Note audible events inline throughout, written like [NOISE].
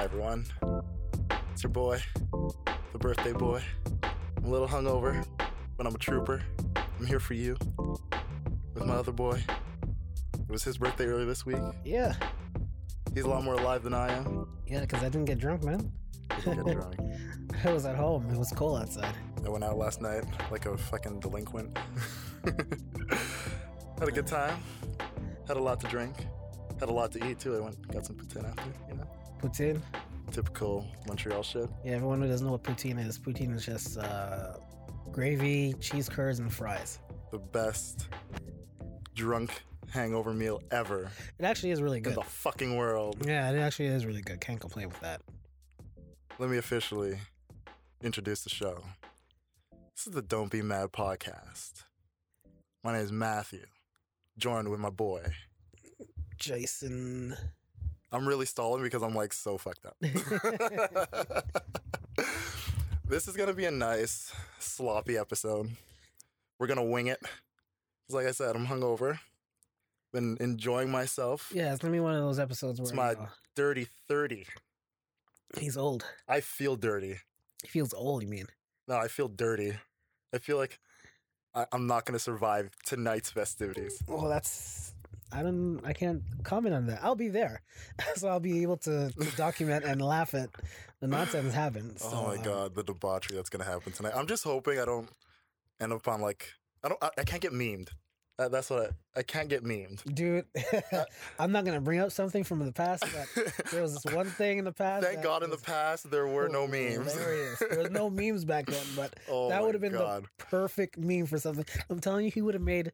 Hi, everyone. It's your boy, the birthday boy. I'm a little hungover, but I'm a trooper. I'm here for you with my other boy. It was his birthday earlier this week. Yeah, He's a lot more alive than I am. yeah, because I didn't get drunk, man. Didn't get drunk. [LAUGHS] I was at home. It was cold outside. I went out last night like a fucking delinquent. [LAUGHS] Had a good time. Had a lot to drink. Had a lot to eat too. I went got some poutine after, you know. Poutine. Typical Montreal shit. Yeah, everyone who doesn't know what poutine is, poutine is just uh, gravy, cheese curds, and fries. The best drunk hangover meal ever It actually is really in good. the fucking world. Yeah, it actually is really good. Can't complain with that. Let me officially introduce the show. This is the Don't Be Mad podcast. My name is Matthew, joined with my boy. Jason. I'm really stalling because I'm like so fucked up. [LAUGHS] this is gonna be a nice, sloppy episode. We're gonna wing it. like I said, I'm hungover. Been enjoying myself. Yeah, it's gonna be one of those episodes where It's my you know, dirty 30. he's old. I feel dirty. He feels old. You mean? No, I feel dirty. I feel like I, I'm not gonna survive tonight's festivities. Well, that's. I don't. I can't comment on that. I'll be there, [LAUGHS] so I'll be able to, to document and laugh at the nonsense happen. So, oh my um, god, the debauchery that's gonna happen tonight. I'm just hoping I don't end up on like I don't I, I can't get memed. Uh, that's what I, I can't get memed. dude. [LAUGHS] I'm not gonna bring up something from the past, but [LAUGHS] there was this one thing in the past. Thank God in the past there were no memes. There was no memes back then, but oh that would have been God. the perfect meme for something. I'm telling you, he would have made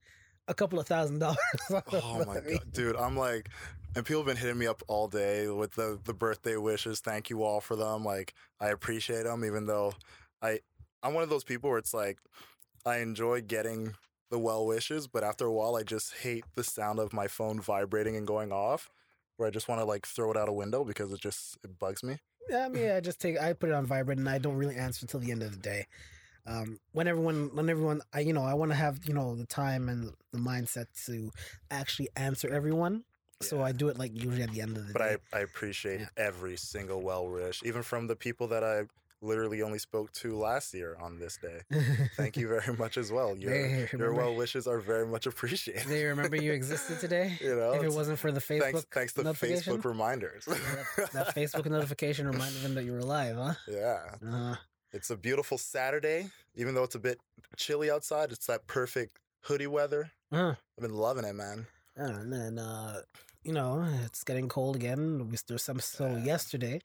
a couple of thousand dollars. [LAUGHS] Oh my god, dude! I'm like, and people have been hitting me up all day with the the birthday wishes. Thank you all for them. Like, I appreciate them, even though I I'm one of those people where it's like I enjoy getting the well wishes, but after a while, I just hate the sound of my phone vibrating and going off. Where I just want to like throw it out a window because it just it bugs me. Yeah, I mean, I just take, I put it on vibrate, and I don't really answer until the end of the day. Um, when everyone, when everyone, I, you know, I want to have, you know, the time and the mindset to actually answer everyone. So I do it like usually at the end of the But day. I I appreciate Yeah. every single well wish, even from the people that I literally only spoke to last year on this day. Thank you very [LAUGHS] much as well. Your They your well wishes are very much appreciated. They remember you existed today. [LAUGHS] you know, if it wasn't for the Facebook thanks thanks to Facebook reminders. that Facebook notification [LAUGHS] reminded them that you were alive, huh? yeah, Uh, it's a beautiful Saturday. Even though it's a bit chilly outside, it's that perfect hoodie weather. uh, I've been loving it, man. and then, uh, you know, it's getting cold again. We- There's some snow yesterday.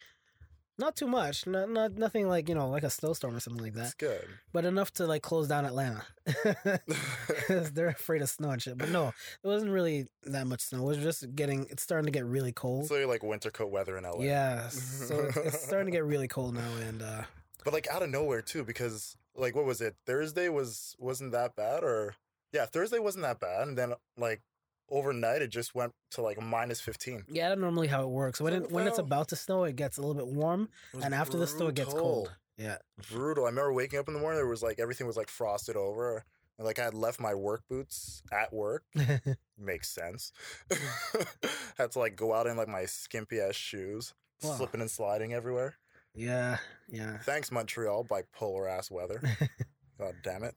Not too much, not, not nothing like you know, like a snowstorm or something like It's that, good. but enough to like close down Atlanta. [LAUGHS] [LAUGHS] They're afraid of snow and shit. But no, it wasn't really that much snow. It was just getting. It's starting to get really cold. so you're like winter coat weather in LA. Yeah, so it's, it's starting to [LAUGHS] get really cold now, and uh, but like out of nowhere too because like what was it thursday was wasn't that bad or yeah thursday wasn't that bad and then like overnight it just went to like minus 15 yeah, that's normally how it works. When it, when it's about to snow, it gets a little bit warm, and after the snow, it gets cold. Yeah, brutal i remember waking up in the morning there was like everything was like frosted over and like i had left my work boots at work [LAUGHS] makes sense [LAUGHS] had to like go out in like my skimpy ass shoes Wow. slipping and sliding everywhere yeah, yeah. thanks montreal bipolar ass weather [LAUGHS] god damn it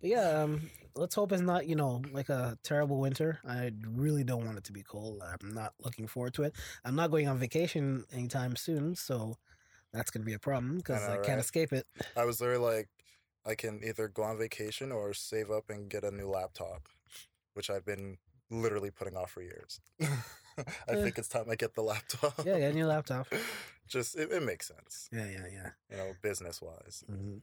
But yeah, um, let's hope it's not, you know, like a terrible winter. I really don't want it to be cold. I'm not looking forward to it. I'm not going on vacation anytime soon, so that's going to be a problem because I I, know, can't escape it. I was there like I can either go on vacation or save up and get a new laptop, which I've been literally putting off for years. [LAUGHS] [LAUGHS] I Eh. think it's time I get the laptop. Yeah, get a new laptop. [LAUGHS] Just it, it makes sense, Yeah, yeah, yeah. you know, business wise. hmm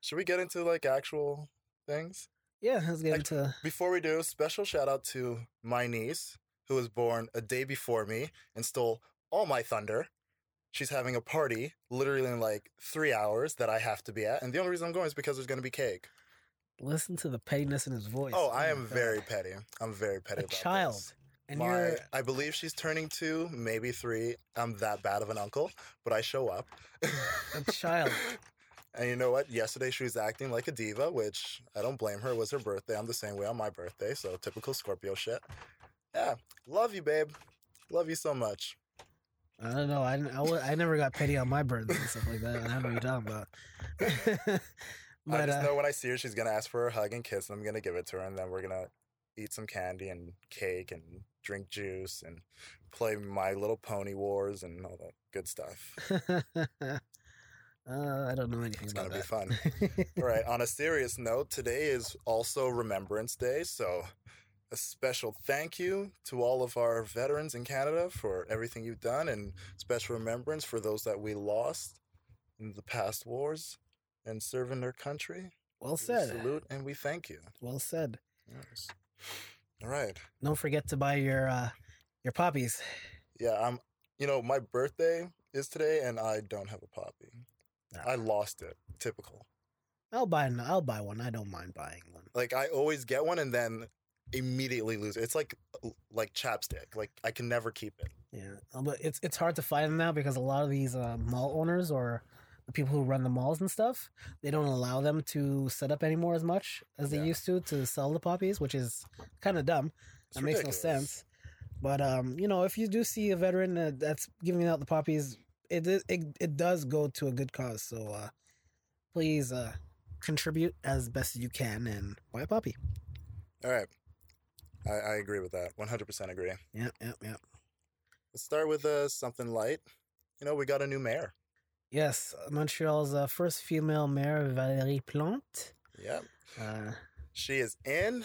Should we get into like actual things? Yeah, let's get Like- into. Before we do, special shout out to my niece who was born a day before me and stole all my thunder. She's having a party literally in like three hours that I have to be at. And the only reason I'm going is because there's going to be cake. Listen to the pettiness in his voice. Oh, I am very petty. I'm very petty. a about child, this. And My, I believe she's turning two, maybe three. I'm that bad of an uncle, but I show up. a child. [LAUGHS] and you know what? Yesterday she was acting like a diva, which I don't blame her. It was her birthday. I'm the same way on my birthday, so typical Scorpio shit. Yeah, love you, babe. Love you so much. I don't know. I, I, I never got petty on my birthday and stuff like that. I don't know what you're talking about. [LAUGHS] I but just uh, know when I see her, she's gonna ask for a hug and kiss, and I'm gonna give it to her, and then we're gonna eat some candy and cake and drink juice and play My Little Pony Wars and all that good stuff. [LAUGHS] uh, I don't know anything It's about gonna be fun. [LAUGHS] All right. On a serious note, today is also Remembrance Day, so a special thank you to all of our veterans in Canada for everything you've done, and special remembrance for those that we lost in the past wars and serving their country. well We said. salute and we thank you. Well said. Yes. All right. Don't forget to buy your uh, your poppies. Yeah, I'm. You know, my birthday is today, and I don't have a poppy. Ah. I lost it. Typical. I'll buy. an- I'll buy one. I don't mind buying one. Like I always get one, and then immediately lose it. It's like like chapstick. Like I can never keep it. Yeah, uh, but it's it's hard to find them now because a lot of these uh, mall owners or the people who run the malls and stuff, they don't allow them to set up anymore as much as they Yeah. used to to sell the poppies, which is kind of dumb. It's that makes no sense. But um, you know, if you do see a veteran uh, that's giving out the poppies, it it it does go to a good cause. So uh, please uh, contribute as best as you can and buy a poppy. All right. I, I agree with that. One hundred percent agree. Yeah, yeah, yeah. Let's start with uh, something light. You know, we got a new mayor. Yes, Montreal's uh, first female mayor, Valérie Plante. Yeah, Uh, she is in.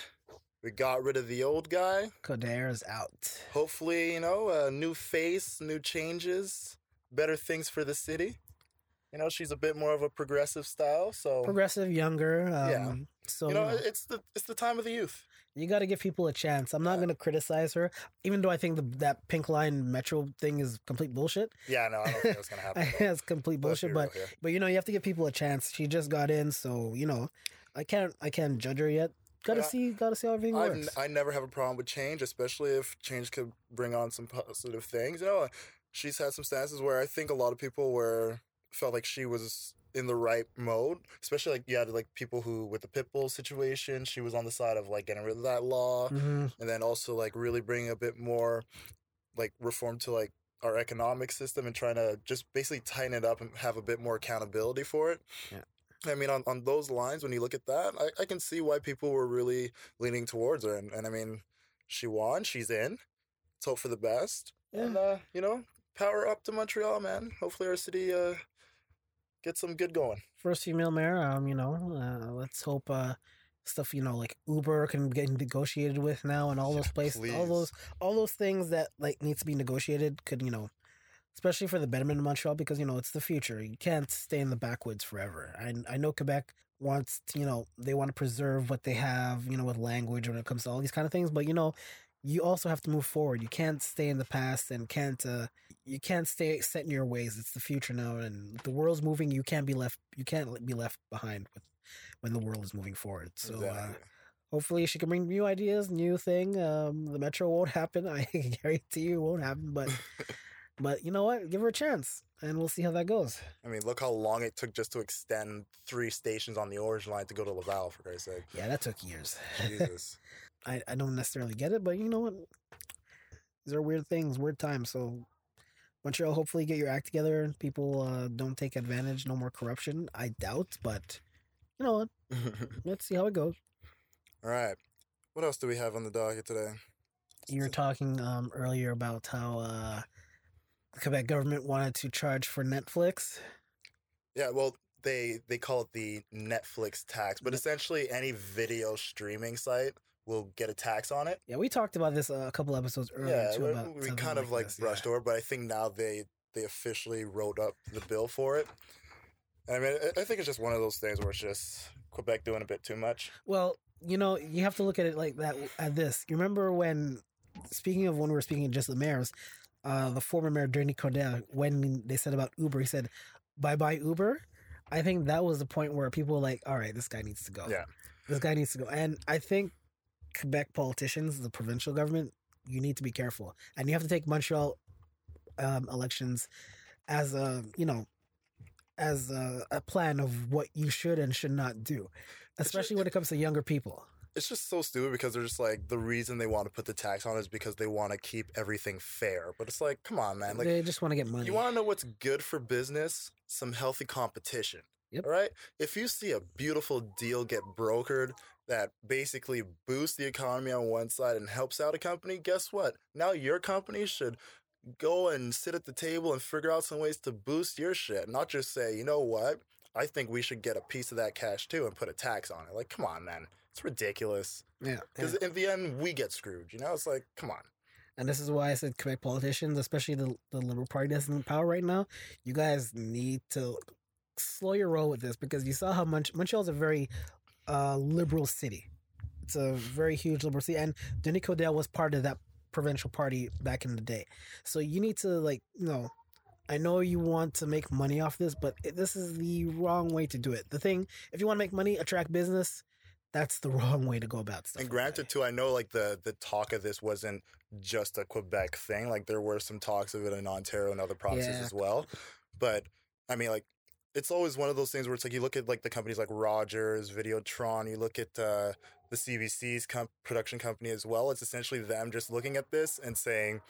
We got rid of the old guy. Coderre's out. Hopefully, you know, a new face, new changes, better things for the city. You know, she's a bit more of a progressive style, so Progressive, younger. Um, Yeah. So you know, it's the it's the time of the youth. You got to give people a chance. I'm not going to criticize her, even though I think the, that pink line metro thing is complete bullshit. Yeah, no, I don't think that's gonna [LAUGHS] happen. at all. it's complete bullshit. But real but you know, you have to give people a chance. She just got in, so you know, I can't I can't judge her yet. Got to Yeah. see, got to see how everything I've, works. I never have a problem with change, especially if change could bring on some positive things. You know, she's had some stances where I think a lot of people were felt like she was in the right mode, especially like you had like people who with the pitbull situation, she was on the side of like getting rid of that law, hmm and then also like really bringing a bit more like reform to like our economic system and trying to just basically tighten it up and have a bit more accountability for it. Yeah. I mean, on, on those lines, when you look at that, I, I can see why people were really leaning towards her. And, and I mean, she won, she's in. Let's hope for the best. And, Yeah. uh, you know, power up to Montreal, man. Hopefully our city uh, gets some good going. First female mayor. Um, you know, uh, let's hope uh, stuff you know like Uber can get negotiated with now, and all those Yeah, places, all those all those things that like needs to be negotiated could you know, especially for the betterment of Montreal because you know it's the future. You can't stay in the backwoods forever. I I know Quebec wants to, you know they want to preserve what they have you know with language when it comes to all these kind of things, but you know you also have to move forward. You can't stay in the past and can't uh, you can't stay set in your ways. It's the future now, and the world's moving. You can't be left. You can't be left behind with when the world is moving forward. So uh, hopefully she can bring new ideas, new thing. Um, the metro won't [LAUGHS] happen. I guarantee you it won't happen. But but you know what? Give her a chance, and we'll see how that goes. I mean, look how long it took just to extend three stations on the Orange Line to go to Laval, for Christ's sake. Yeah, that took years. [LAUGHS] Jesus. I, I don't necessarily get it, but you know what? These are weird things, weird times. So Montreal, hopefully get your act together people uh, don't take advantage. No more corruption. I doubt, but you know what? [LAUGHS] Let's see how it goes. All right. What else do we have on the docket today? You were talking um, earlier about how uh, the Quebec government wanted to charge for Netflix. Yeah, well, they they call it the Netflix tax, but essentially any video streaming site will get a tax on it. Yeah, we talked about this uh, a couple episodes earlier yeah, too. we- About we kind of like this, brushed yeah. over, but I think now they they officially wrote up the bill for it. I mean, I- I think it's just one of those things where it's just Quebec doing a bit too much. Well, you know, you have to look at it like that. At this, you remember when, speaking of when we were speaking of just the mayors, uh, the former mayor Denis Coderre, when they said about Uber, he said, "Bye bye Uber." I think that was the point where people were like, "All right, this guy needs to go. Yeah. this guy needs to go." And I think Quebec politicians, the provincial government, you need to be careful, and you have to take Montreal um, elections as a you know as a, a plan of what you should and should not do, especially when it comes to younger people. it's just so stupid because they're just like the reason they want to put the tax on is because they want to keep everything fair. But it's like, come on, man. Like they just want to get money. you want to know what's good for business? Some healthy competition. Yep. All right. If you see a beautiful deal get brokered that basically boosts the economy on one side and helps out a company, guess what? Now your company should go and sit at the table and figure out some ways to boost your shit, not just say, you know what? I think we should get a piece of that cash too and put a tax on it. Like, come on, man. It's ridiculous. yeah, Because yeah. in the end, we get screwed. You know, it's like, come on. and this is why I said Quebec politicians, especially the the Liberal Party that's in power right now, you guys need to slow your roll with this because you saw how much Montreal's a very uh, liberal city. It's a very huge liberal city, and Denis Coderre was part of that provincial party back in the day. So you need to like, you know, I know you want to make money off this, but it, this is the wrong way to do it. The thing, if you want to make money, attract business, that's the [LAUGHS] wrong way to go about stuff. And granted, that. too, I know like the the talk of this wasn't just a Quebec thing. Like there were some talks of it in Ontario and other provinces Yeah. as well. But I mean, like it's always one of those things where it's like you look at like the companies like Rogers, Videotron, you look at uh, the CBC's production company as well. It's essentially them just looking at this and saying,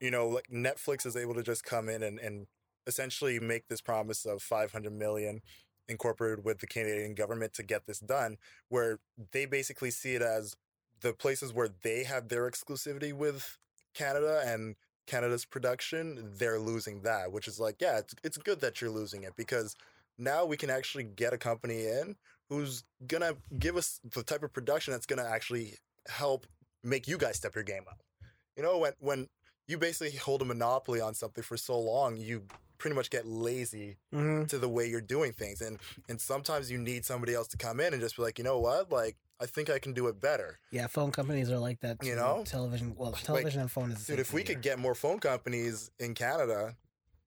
you know, like Netflix is able to just come in and, and essentially make this promise of 500 million incorporated with the Canadian government to get this done, where they basically see it as the places where they have their exclusivity with Canada and Canada's production, they're losing that, which is like, yeah, it's, it's good that you're losing it because now we can actually get a company in who's gonna give us the type of production that's gonna actually help make you guys step your game up. You know, when when you basically hold a monopoly on something for so long, you pretty much get lazy Mhm. to the way you're doing things. And and sometimes you need somebody else to come in and just be like, you know what? Like, I think I can do it better. Yeah, phone companies are like that. You know? television. Well, television and phone is. the Dude, if we could get more phone companies in Canada,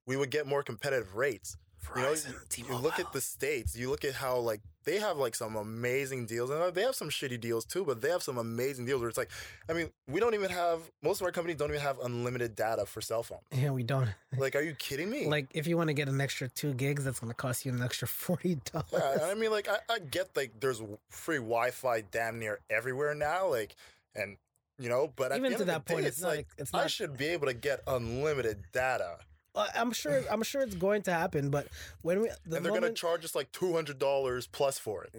we would get more competitive rates. Here. You know, you, you look at the states. You look at how like they have like some amazing deals, and they have some shitty deals too. But they have some amazing deals where it's like, I mean, we don't even have most of our companies don't even have unlimited data for cell phones. Yeah, we don't. [LAUGHS] Like, are you kidding me? Like, if you want to get an extra two gigs, that's going to cost you an extra forty [LAUGHS] dollars. Yeah, I mean, like, I, I get like there's free Wi-Fi damn near everywhere now, like, and you know, but Even to that point, it's not. like it's I not. should be able to get unlimited data, Uh, I'm sure. I'm sure it's going to happen. But when we the and they're gonna charge us like two hundred dollars plus for it.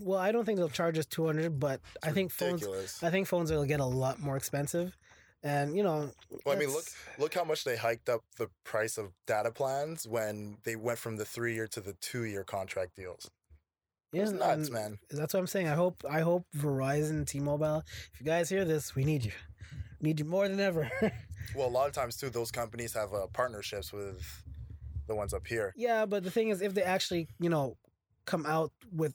well, I don't think they'll charge us two hundred. But I think phones. Ridiculous. I think phones will get a lot more expensive, and you know. Well, I mean, look, look how much they hiked up the price of data plans when they went from the three-year to the two-year contract deals. Yeah, It's nuts, man. That's what I'm saying. I hope. I hope Verizon, T-Mobile. If you guys hear this, we need you. We need you more than ever. [LAUGHS] Well, a lot of times too, those companies have uh, partnerships with the ones up here. Yeah, but the thing is, if they actually, you know, come out with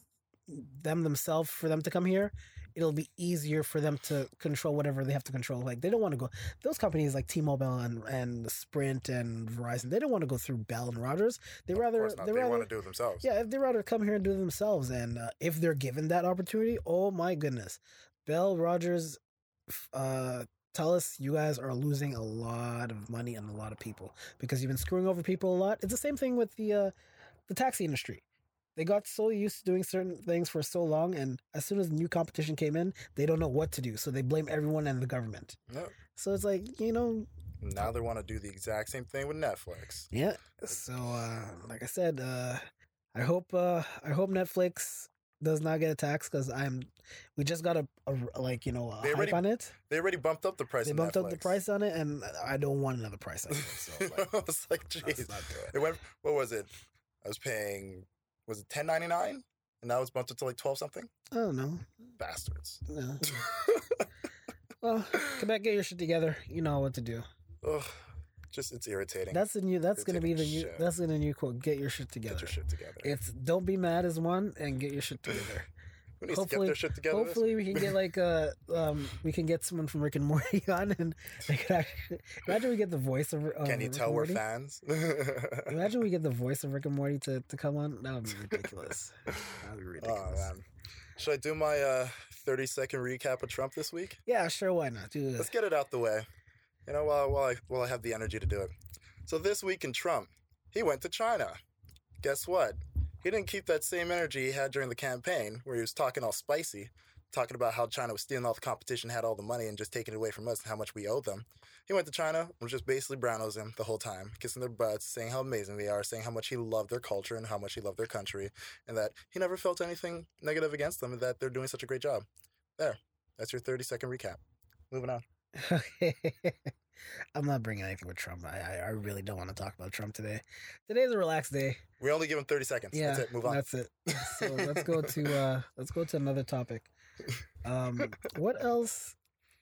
them themselves for them to come here, it'll be easier for them to control whatever they have to control. Like they don't want to go those companies like T-Mobile and and Sprint and Verizon. They don't want to go through Bell and Rogers. They rather they rather want to do it themselves. yeah, if they rather come here and do it themselves, and uh, if they're given that opportunity, oh my goodness, Bell, Rogers, uh, tell us you guys are losing a lot of money and a lot of people because you've been screwing over people a lot. It's the same thing with the uh, the taxi industry. They got so used to doing certain things for so long, and as soon as new competition came in, they don't know what to do, so they blame everyone and the government. No. So it's like you know, Now they want to do the exact same thing with Netflix. Yeah. So, uh, like I said, uh, I hope uh, I hope Netflix does not get a tax because I'm. We just got a, a like you know a They hype already on it. They already bumped up the price. They bumped up the price on it, and I don't want another price on it. [LAUGHS] So like, I was like, jeez. it. It went. What was it? I was paying. Was it ten ninety nine? And now it's bumped up to like twelve something. I don't know. Bastards. No. [LAUGHS] Well, come back, get your shit together. You know what to do. Ugh, just it's irritating. That's the new. That's gonna be the new. shit. That's the new quote. Get your shit together. Get your shit together. It's don't be mad as one and get your shit [LAUGHS] together. Who needs to get hopefully- their shit together? Hopefully we can get like uh um we can get someone from Rick and Morty [LAUGHS] on and they could actually imagine we get the voice of, Can you Rick tell we're fans? [LAUGHS] Imagine we get the voice of Rick and Morty to, to come on. That would be ridiculous. That would be ridiculous. Oh man. Should I do my uh, 30 second recap of Trump this week? yeah, sure. Why not? Do Let's get it out the way. You know, while, while, I, while I have the energy to do it. So this week in Trump, he went to China. Guess what? He didn't keep that same energy he had during the campaign, where he was talking all spicy. talking about how China was stealing all the competition, had all the money, and just taking it away from us and how much we owed them. He went to China, and was just basically brownos them the whole time, kissing their butts, saying how amazing they are, saying how much he loved their culture and how much he loved their country, and that he never felt anything negative against them and that they're doing such a great job. There. That's your 30 second recap. Moving on. Okay. [LAUGHS] I'm not bringing anything with Trump. I, I really don't want to talk about Trump today. Today's a relaxed day. We only give him 30 seconds. Yeah, That's it. Move on. That's it. So let's go [LAUGHS] to uh let's go to another topic. Um, what else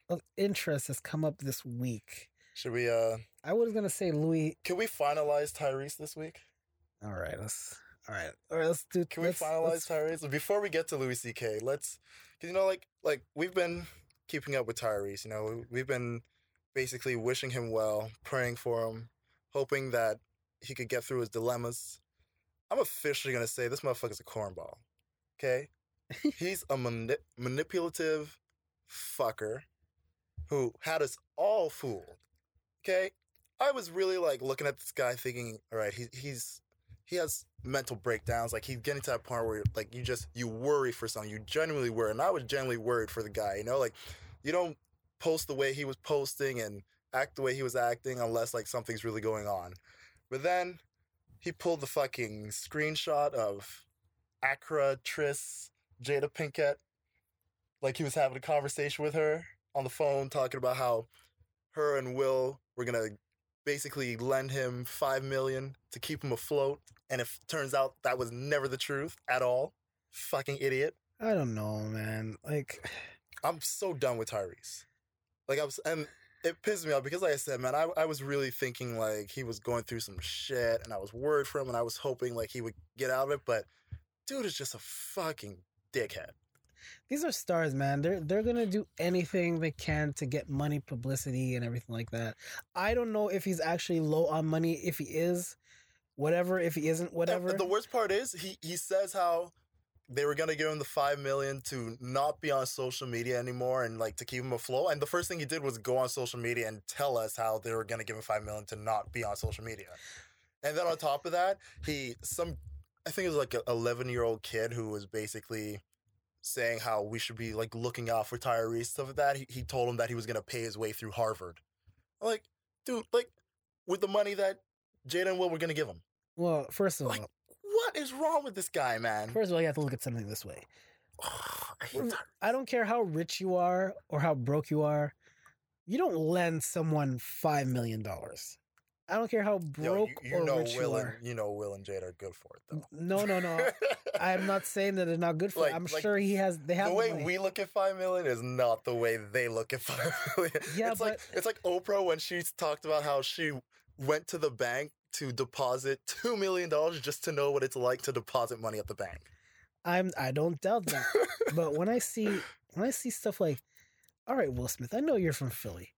of interest has come up this week? Should we, uh, I was gonna say Louis. can we finalize Tyrese this week? All right, let's. All right, all right. Let's do. Can we let's- finalize Tyrese before we get to Louis C.K.? Let's, cause you know, like, like we've been keeping up with Tyrese. You know, we've been basically wishing him well, praying for him, hoping that he could get through his dilemmas. I'm officially gonna say this motherfucker's a cornball. Okay, he's a mani- manipulative fucker who had us all fooled. Okay, I was really like looking at this guy, thinking, all right, he, he's he has mental breakdowns. Like he's getting to that point where like you just you worry for something. You genuinely worry, and I was genuinely worried for the guy. You know, like you don't post the way he was posting and act the way he was acting unless like something's really going on. But then he pulled the fucking screenshot of Accra Tris Jada Pinkett, like he was having a conversation with her on the phone, talking about how her and Will were gonna basically lend him five million to keep him afloat. And if turns out that was never the truth at all, fucking idiot. I don't know, man. Like, [SIGHS] I'm so done with Tyrese. Like I was, and it pissed me off because, like I said, man, I, I was really thinking like he was going through some shit, and I was worried for him, and I was hoping like he would get out of it. But dude is just a fucking dickhead. these are stars, man. They're they're gonna do anything they can to get money, publicity, and everything like that. I don't know if he's actually low on money. If he is, whatever. If he isn't, And whatever. the worst part is he he says how they were gonna give him the five million to not be on social media anymore and like to keep him afloat. And the first thing he did was go on social media and tell us how they were gonna give him five million to not be on social media. And then on top of that, he some I think it was like an eleven year old kid who was basically saying how we should be like looking out for Tyrese stuff like that. He he told him that he was gonna pay his way through Harvard. I'm like, dude, like with the money that Jada and Will were gonna give him. Well, first of all, Like, What is wrong with this guy, man? first of all, you have to look at something this way. I. I don't care how rich you are or how broke you are. You don't lend someone five million dollars. I don't care how Yo, broke you, you or know rich Will you and are. you know Will and Jade are good for it though. No, no, no. [LAUGHS] I'm not saying that they're not good for. Like- it. I'm like, sure he has. They have the the way money. we look at five million is not the way they look at five [LAUGHS] million. Yeah, it's like it's like Oprah when she talked about how she went to the bank to deposit [LAUGHS] two million dollars just to know what it's like to deposit money at the bank. I'm. I don't doubt that. but when I see when I see stuff like, all right, Will Smith, I know you're from Philly,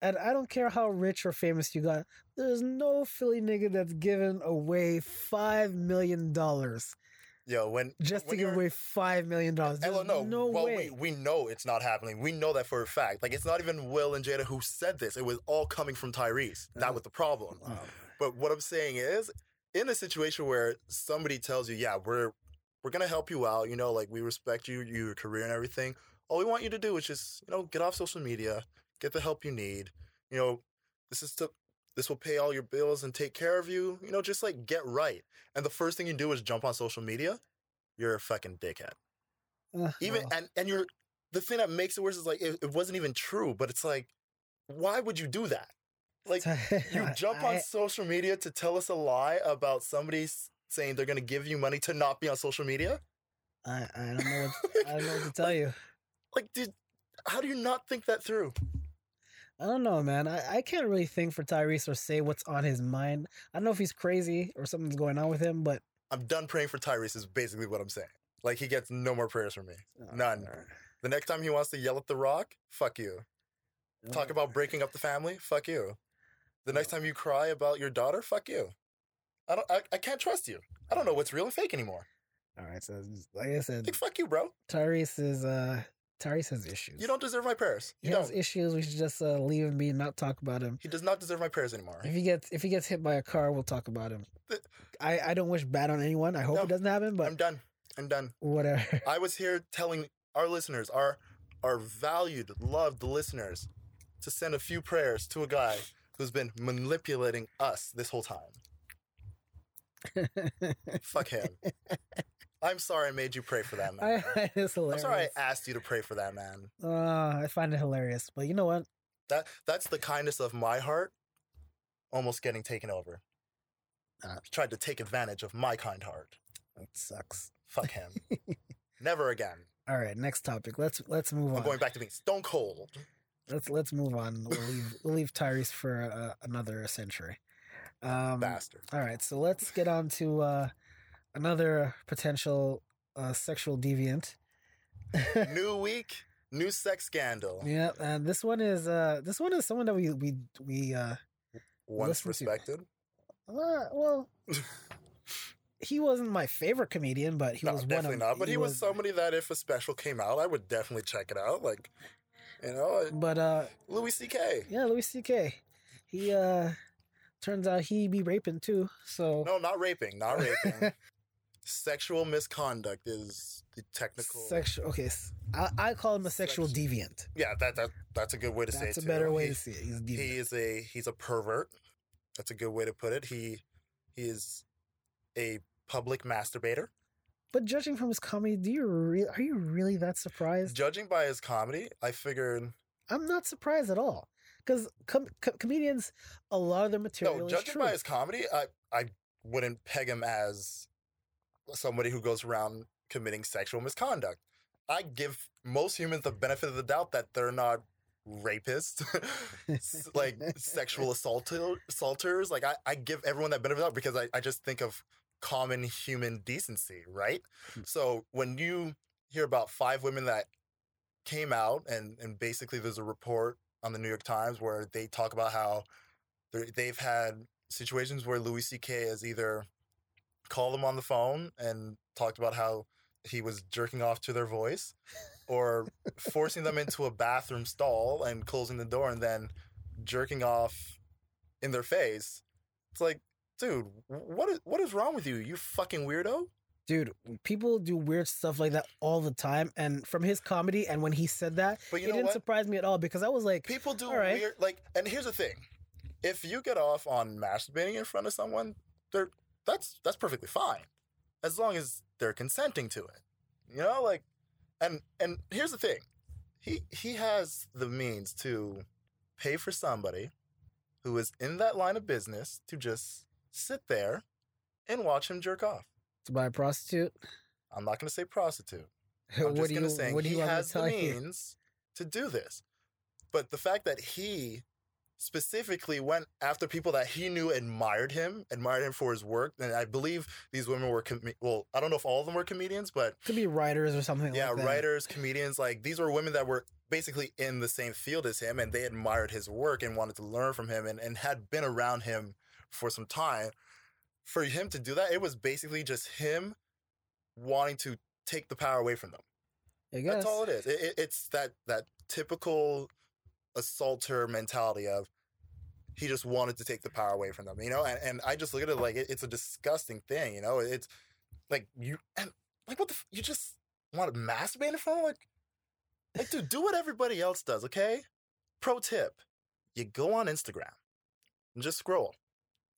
and I don't care how rich or famous you got. There's no Philly nigga that's giving away five million dollars Yo, when just to give away five million dollars. And There's well, no, no well, way. we we know it's not happening. We know that for a fact. Like it's not even Will and Jada who said this. It was all coming from Tyrese. That was the problem. Oh, But what I'm saying is, in a situation where somebody tells you, "Yeah, we're we're gonna help you out," you know, like we respect you, your career, and everything. All we want you to do is just, you know, get off social media, get the help you need. You know, this is to this will pay all your bills and take care of you. You know, just like get right. And the first thing you do is jump on social media. You're a fucking dickhead. uh, Even and and you're the thing that makes it worse is like it, it wasn't even true. But it's like, why would you do that? Like [LAUGHS] you jump on I- social media to tell us a lie about somebody saying they're going to give you money to not be on social media? I, I don't know what [LAUGHS] I don't know what to tell you. Like, dude, how do you not think that through? I don't know, man. I, I can't really think for Tyrese or say what's on his mind. I don't know if he's crazy or something's going on with him, but I'm done praying for Tyrese, is basically what I'm saying. Like, he gets no more prayers from me. Oh, None. The next time he wants to yell at The Rock, fuck you. Talk oh, about breaking up the family, fuck you. The next time you cry about your daughter, fuck you. I don't. I, I can't trust you. I don't know what's real and fake anymore. All right, so like I said, Like, fuck you, bro. Tyrese is uh Tyrese has issues. You don't deserve my prayers. He You has don't. issues. We should just uh, leave him be and not talk about him. He does not deserve my prayers anymore. If he gets if he gets hit by a car, we'll talk about him. Th- I I don't wish bad on anyone. I hope No, it doesn't happen, but I'm done. I'm done. whatever. I was here telling our listeners, our our valued, loved listeners, to send a few prayers to a guy who's been manipulating us this whole time. Fuck him. I'm sorry I made you pray for that [LAUGHS] man. [LAUGHS] I, it's I'm sorry I asked you to pray for that man. Uh, I find it hilarious, but you know what? That that's the kindness of my heart almost getting taken over. Uh. Tried to take advantage of my kind heart. That sucks. Fuck him. [LAUGHS] Never again. All right, next topic. Let's let's move on. I'm going back to being stone cold. Let's let's move on. We'll leave we'll leave Tyrese for uh, another century. Um, Bastard. all right, so let's get on to uh, another potential uh, sexual deviant. [LAUGHS] new week, new sex scandal. yeah, and this one is uh, this one is someone that we we we uh, Once Listen to- respected. uh well. He wasn't my favorite comedian, but he no, was one definitely of not. But he, was, somebody that if a special came out, I would definitely check it out. Like, you know, But uh, Louis C.K. yeah, Louis C.K. He uh, turns out he be raping too. So No, not raping. Not raping. [LAUGHS] Sexual misconduct is the technical. sexual. Okay, I call him a sexual Sex- deviant. yeah, that, that that's a good way to say it. That's a too. better way He- to see it. He's a he is a he's a pervert. That's a good way to put it. He he is a public masturbator. But judging from his comedy, do you re- are you really that surprised? Judging by his comedy, I figured I'm not surprised at all. Because com- co- comedians, a lot of their material no. is Judging by his comedy, I I wouldn't peg him as somebody who goes around committing sexual misconduct. I give most humans the benefit of the doubt that they're not rapists, [LAUGHS] like sexual [LAUGHS] assaulter, assaulters. Like I, I give everyone that benefit of the doubt because I, I just think of common human decency, right? Hmm. So when you hear about five women that came out and and basically there's a report on the New York Times where they talk about how they've had situations where Louis C.K. has either called them on the phone and talked about how he was jerking off to their voice or forcing them into a bathroom stall and closing the door and then jerking off in their face. It's like, dude, what is what is wrong with you? You fucking weirdo. Dude, people do weird stuff like that all the time. And from his comedy, and when he said that, But it didn't what? surprise me at all because I was like, People do All right. weird like and here's the thing. If you get off on masturbating in front of someone, they're that's that's perfectly fine. As long as they're consenting to it. You know, like and and here's the thing. He he has the means to pay for somebody who is in that line of business to just sit there and watch him jerk off. to buy a prostitute. I'm not going to say prostitute. [LAUGHS] I'm what just gonna say what he you want me has to the tell you? means to do this. But the fact that he specifically went after people that he knew admired him, admired him for his work, and I believe these women were com- well, I don't know if all of them were comedians, but Could be writers or something yeah, like that. writers, comedians, like these were women that were basically in the same field as him, and they admired his work and wanted to learn from him, and, and had been around him for some time. For him to do that, it was basically just him wanting to take the power away from them. That's all it is. It, it, it's that that typical assaulter mentality of he just wanted to take the power away from them, you know. And, and I just look at it like it, it's a disgusting thing, you know. It's like you and like what the f- you just want to masturbate in front of like like dude, do what everybody else does, okay? Pro tip: you go on Instagram and just scroll,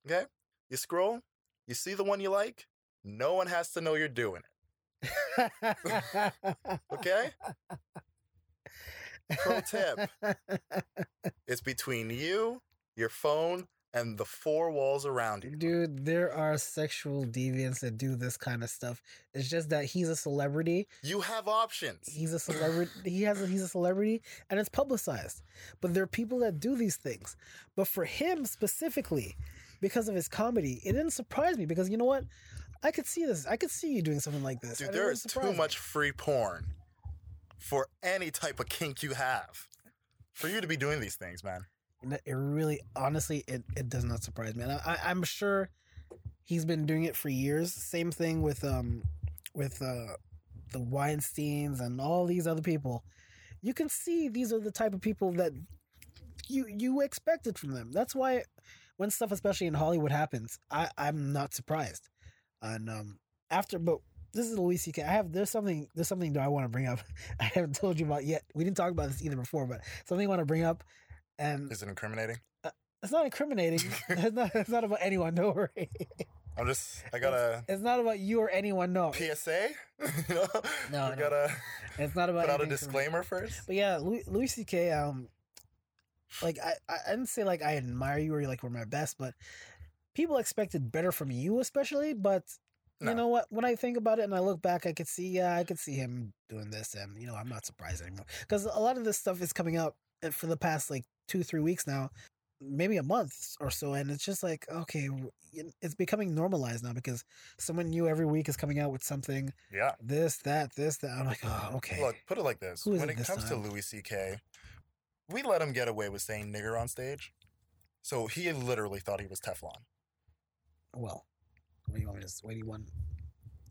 okay? You scroll, you see the one you like. No one has to know you're doing it. Okay? Pro tip. It's between you, your phone, and the four walls around you. Dude, there are sexual deviants that do this kind of stuff. It's just that he's a celebrity. You have options. He's a celebrity. [LAUGHS] he has. A, he's a celebrity, and it's publicized. But there are people that do these things. But for him specifically, because of his comedy, it didn't surprise me. Because you know what, I could see this. I could see you doing something like this. Dude, there is too me. much free porn for any type of kink you have for you to be doing these things, man. It really, honestly, it, it does not surprise me. And I, I- I'm sure he's been doing it for years. Same thing with um with uh the Weinsteins and all these other people. You can see these are the type of people that you you expected from them. That's why when stuff, especially in Hollywood, happens, I I'm not surprised. And um after, but this is Louis C.K. I have there's something there's something that I want to bring up. [LAUGHS] I haven't told you about yet. We didn't talk about this either before, but something I want to bring up, and Is it incriminating? it's not incriminating. [LAUGHS] [LAUGHS] it's not. It's not about anyone. Don't worry. I'm just. I gotta. It's not about you or anyone. No, PSA. you know? No, We no. gotta it's not about put out a anything for me. disclaimer first. But yeah, Louis, Louis C.K. Um, like I, I didn't say like I admire you or like we're my best, but people expected better from you, especially. But No. you know what? When I think about it and I look back, I could see yeah, I could see him doing this, and you know I'm not surprised anymore because a lot of this stuff is coming out uh, for the past like two three weeks now, maybe a month or so, and it's just like okay, it's becoming normalized now because someone new every week is coming out with something Yeah. this that this that. I'm like oh okay. Look, put it like this: when it it comes time? to Louis C.K., we let him get away with saying nigger on stage. So he literally thought he was Teflon. Well, what do you want me to? What do you want?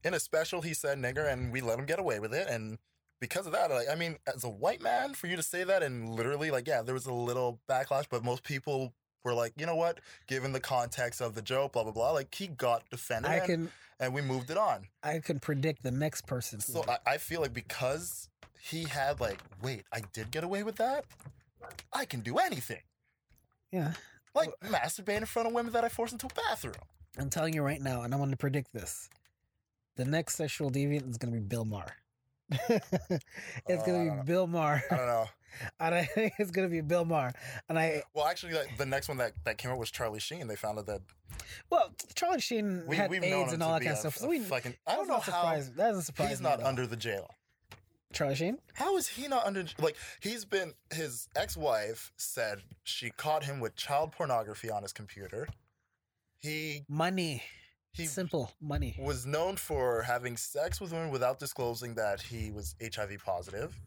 In a special, he said nigger, and we let him get away with it. And because of that, like, I mean, as a white man, for you to say that and literally, like, yeah, there was a little backlash, but most people were like, you know what? Given the context of the joke, blah blah blah, like he got defended, I and, can and we moved it on. I can predict the next person. So I, I feel like because he had like, wait, I did get away with that. I can do anything. yeah, Like masturbate in front of women that I forced into a bathroom. I'm telling you right now, and I'm going to predict this. The next sexual deviant is going to be Bill Maher. [LAUGHS] it's going to Uh, be Bill Maher, I don't know. [LAUGHS] and I think it's going to be Bill Maher. And I, Well, actually, like, the next one that, that came out was Charlie Sheen. They found out that well, Charlie Sheen we, had AIDS and all that kind of stuff. a So we, fucking. I don't know how surprising. That doesn't surprise he's not under the jail. Charlie Sheen. How is he not under? Like he's been. His ex-wife said she caught him with child pornography on his computer. He Money, he simple money. was known for having sex with women without disclosing that he was HIV positive.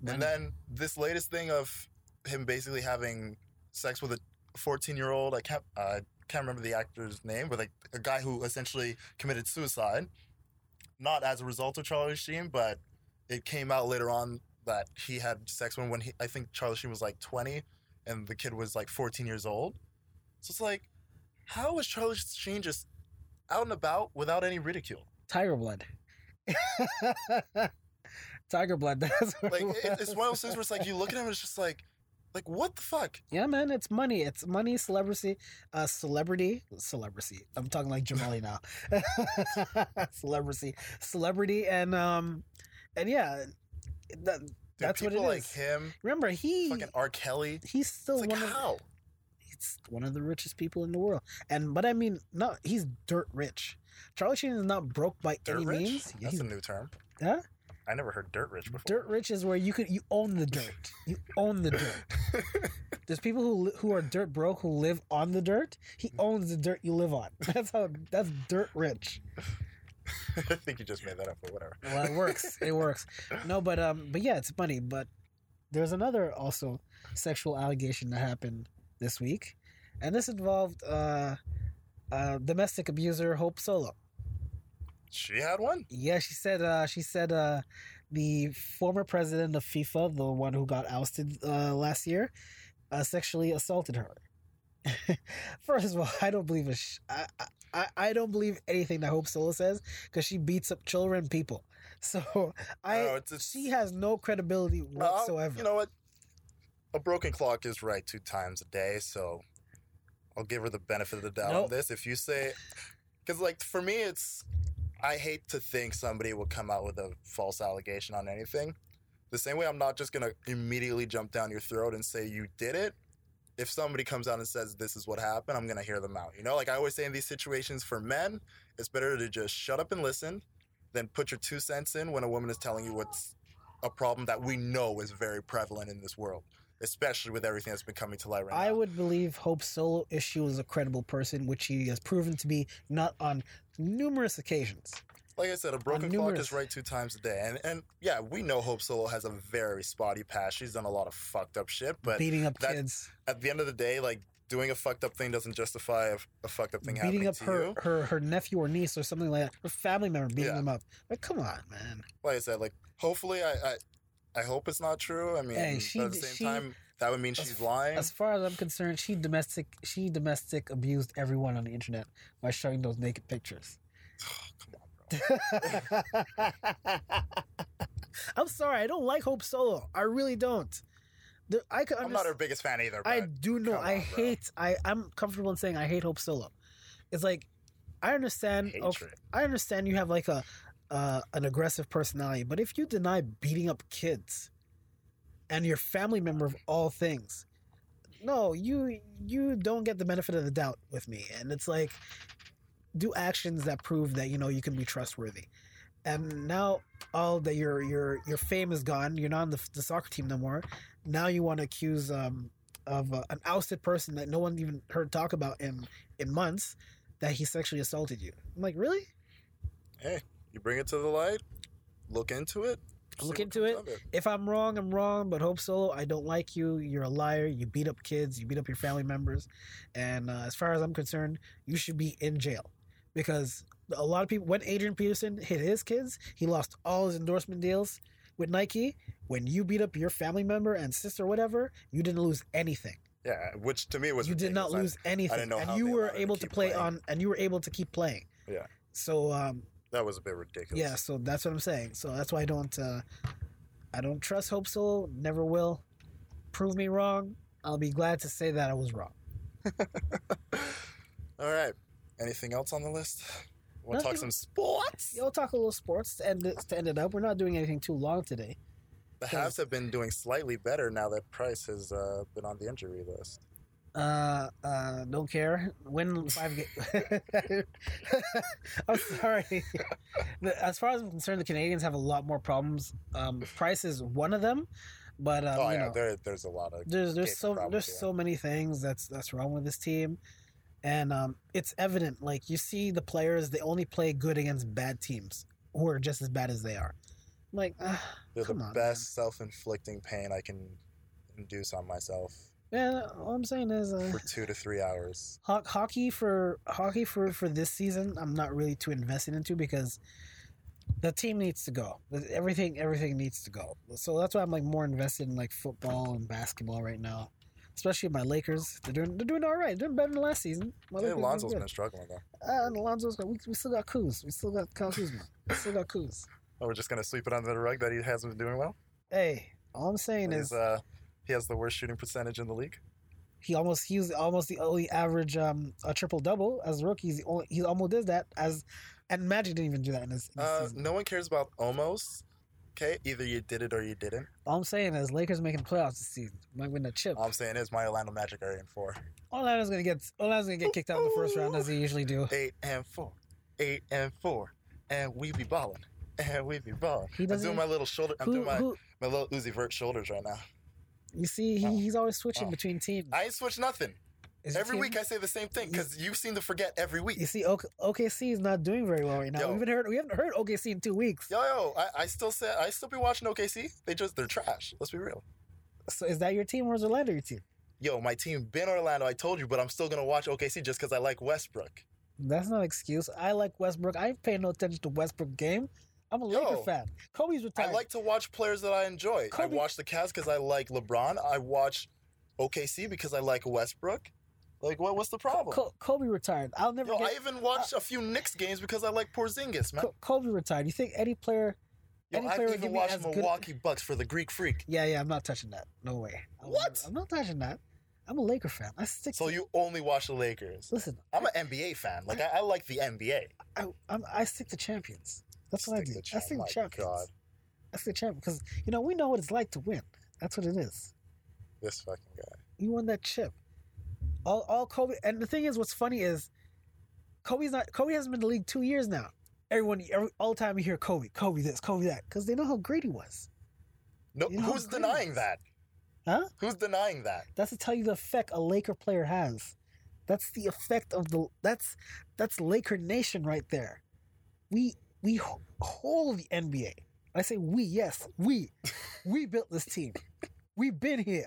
money. And then this latest thing of him basically having sex with a 14 year old, I can't, uh, can't remember the actor's name, but like a guy who essentially committed suicide, not as a result of Charlie Sheen, but it came out later on that he had sex when when he, I think Charlie Sheen was like 20 and the kid was like 14 years old. So it's like, how is Charlie Sheen just out and about without any ridicule? Tiger Blood. [LAUGHS] Tiger Blood. That's Like it, it's one of those things where it's like you look at him and it's just like, like what the fuck? Yeah, man, it's money. It's money, celebrity, uh, celebrity, celebrity. I'm talking like Jamali now. [LAUGHS] celebrity, celebrity, and um, and yeah, that, that's what it people like is. him, Remember, he fucking R. Kelly. he's still like one of how? he's one of the richest people in the world. And but I mean, not he's dirt rich. Charlie Sheen is not broke by Dirt any rich? means. That's He's a new term. Huh? I never heard dirt rich before. dirt rich is where you could you own the dirt. You own the dirt. [LAUGHS] There's people who who are dirt broke who live on the dirt. He mm. owns the dirt you live on. [LAUGHS] That's how that's dirt rich. [LAUGHS] I think you just made that up, but whatever. Well, it works. [LAUGHS] It works. No, but um, but yeah, it's funny. But there's another also sexual allegation that happened this week, and this involved uh, uh, domestic abuser Hope Solo. She had one. Yeah, she said. Uh, she said uh, the former president of FIFA, the one who got ousted uh, last year, uh, sexually assaulted her. [LAUGHS] First of all, I don't believe a sh- I, I I I don't believe anything that Hope Solo says because she beats up children people. [LAUGHS] So I No, it's, it's, she has no credibility Uh, I'll- whatsoever. you know what? A broken clock is right two times a day, so I'll give her the benefit of the doubt Nope. on this. If you say, because like for me, it's I hate to think somebody will come out with a false allegation on anything. The same way, I'm not just gonna immediately jump down your throat and say you did it. If somebody comes out and says this is what happened, I'm gonna hear them out. You know, like I always say in these situations, for men, it's better to just shut up and listen than put your two cents in when a woman is telling you what's a problem that we know is very prevalent in this world, especially with everything that's been coming to light right I now. I would believe Hope Solo if she was a credible person, which she has proven to be not on numerous occasions. Like I said, a broken clock is right two times a day, and and yeah, we know Hope Solo has a very spotty past. She's done a lot of fucked up shit, but beating up that- kids, at the end of the day, like doing a fucked up thing doesn't justify a, a fucked up thing beating happening up to her, you. her her nephew or niece or something like that, her family member beating Yeah. them up. Like, come on, man. Like I said, like hopefully, I I, I hope it's not true. I mean, Hey, she at the same she- time, that would mean she's f- lying. As far as I'm concerned, she domestic she domestic abused everyone on the internet by showing those naked pictures. [SIGHS] Come on. [LAUGHS] I'm sorry, I don't like Hope Solo. I really don't. The, I could I'm not her biggest fan either. But I do know. I on, bro. hate. I I'm comfortable in saying I hate Hope Solo. It's like I understand. Hatred. I understand you have like a uh, an aggressive personality, but if you deny beating up kids and your family member of all things, no, you you don't get the benefit of the doubt with me. And it's like do actions that prove that you know you can be trustworthy. And now all that your your your fame is gone. You're not on the, the soccer team no more. Now you want to accuse um, of uh, an ousted person that no one even heard talk about in in months that he sexually assaulted you. I'm like, really? Hey, you bring it to the light. Look into it. Look into it. it. If I'm wrong, I'm wrong. But Hope Solo, I don't like you. You're a liar. You beat up kids. You beat up your family members. And uh, as far as I'm concerned, you should be in jail because a lot of people. When Adrian Peterson hit his kids, he lost all his endorsement deals with Nike. When you beat up your family member and sister, or whatever, you didn't lose anything. Yeah, which to me was you did not lose anything, know and how you they were to able to keep play playing. on, and you were able to keep playing. Yeah. So um, that was a bit ridiculous. yeah, so that's what I'm saying. So that's why I don't uh I don't trust Hope Solo, never will. Prove me wrong. I'll be glad to say that I was wrong. [LAUGHS] All right. Anything else on the list? Want to talk some sports? Yeah, we'll talk a little sports to end it to end it up. We're not doing anything too long today. The Habs have been doing slightly better now that Price has uh, been on the injury list. Uh uh don't care. Win five games. [LAUGHS] I'm sorry. As far as I'm concerned, the Canadiens have a lot more problems. Um Price is one of them. But um, oh you yeah, know, there, there's a lot of there's there's so problems, there's yeah. so many things that's that's wrong with this team and um it's evident like you see the players they only play good against bad teams who are just as bad as they are. Like ah, they're the on, best self-inflicting pain I can induce on myself. Yeah, all i'm saying is uh, for two to three hours. ho- hockey for hockey for for this season i'm not really too invested into because the team needs to go. Everything everything needs to go. So that's why i'm like more invested in like football and basketball right now especially my lakers they're doing they're doing all right they're doing better than last season my Hey, Lakers doing Lonzo's good. been struggling though. Uh, and Alonso's got, we, we still got Kuz. We still got Kyle Kuzma. We still got Kuz. Oh, we're just gonna sweep it under the rug that he hasn't been doing well. Hey, all I'm saying He's is uh, he has the worst shooting percentage in the league. he almost he was almost the only average um a triple double as a rookie. He's only, he almost did that as and Magic didn't even do that in this, this Uh, season. no one cares about almost. Okay, either you did it or you didn't. All I'm saying is Lakers making playoffs this season. Might win the chip. All I'm saying is my Orlando Magic are in four. Orlando's gonna get Orlando's gonna get kicked out in the first round as they usually do. Eight and four. Eight and four. And we be balling. And we be balling. He I'm doing my little shoulder. I'm Who, doing my, who my little Uzi Vert shoulders right now. you see he, Oh. he's always switching Oh. between teams. I ain't switch nothing. Is Every week I say the same thing because you seem to forget every week. You see, OK- OKC is not doing very well right now. Yo. We haven't heard we haven't heard OKC in two weeks. Yo, yo, I, I still say I still be watching OKC. They just they're trash. Let's be real. So is that your team or is Orlando your team? Yo, my team been Orlando. I told you, but I'm still gonna watch OKC just because I like Westbrook. That's not an excuse. I like Westbrook. I pay no attention to Westbrook game. I'm a Yo. Laker fan. Kobe's retired. I like to watch players that I enjoy. Kobe- I watch the Cavs because I like LeBron. I watch OKC because I like Westbrook. Like, what? What's the problem? Ko- Kobe retired. I'll never Yo, get I even watched a few Knicks games because I like Porzingis, man. Ko- Kobe retired. You think any player? Yo, any I've player even watched as good- Milwaukee Bucks for the Greek Freak. Yeah, yeah. I'm not touching that. No way. I'm- What? I'm not touching that. I'm a Laker fan. I stick. So to, you only watch the Lakers. listen. I'm an NBA fan. Like, I, I like the NBA. I, I'm, I stick to champions. That's what I do. Stick I stick champ- to my champions. God. I stick to champions because you know we know what it's like to win. That's what it is. This fucking guy. You won that chip. All, all Kobe, and the thing is, what's funny is, Kobe's not. Kobe hasn't been in the league two years now. Everyone, every, all the time you hear Kobe, Kobe this, Kobe that, because they know how great he was. No, You know who's denying that? Huh? Who's denying that? That's to tell you the effect a Laker player has. That's the effect of the. That's that's Laker Nation right there. We we hold the NBA. I say we, yes, we, [LAUGHS] we built this team. We've been here.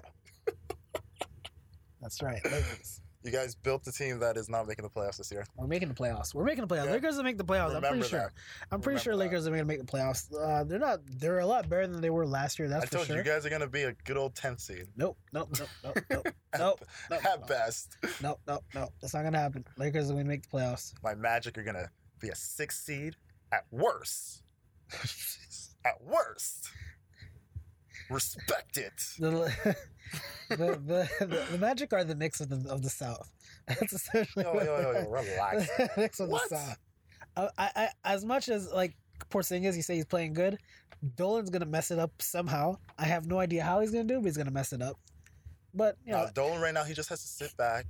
That's right, [COUGHS] Lakers. You guys built the team that is not making the playoffs this year. We're making the playoffs. We're making the playoffs. Yeah. Lakers will make the playoffs. I'm Remember pretty sure. I'm pretty sure that. Lakers are going to make the playoffs. Uh, they're not. They're a lot better than they were last year. That's I for told sure. you, you guys are gonna be a good old 10th seed. Nope. Nope. Nope. Nope. [LAUGHS] Nope. At, Nope. At nope, best. Nope. Nope. Nope. That's not going to happen. Lakers are going to make the playoffs. My Magic are gonna be a sixth seed At worst. [LAUGHS] At worst. Respect it. [LAUGHS] the, the, the, the, Magic are the Knicks of the of the South. [LAUGHS] That's essentially Yo, yo, yo, yo, relax. [LAUGHS] Knicks of What? the South. I, I, I, as much as like Porzingis, you say he's playing good. Dolan's gonna mess it up somehow. I have no idea how he's gonna do, but he's gonna mess it up. But you know, Now, Dolan right now, he just has to sit back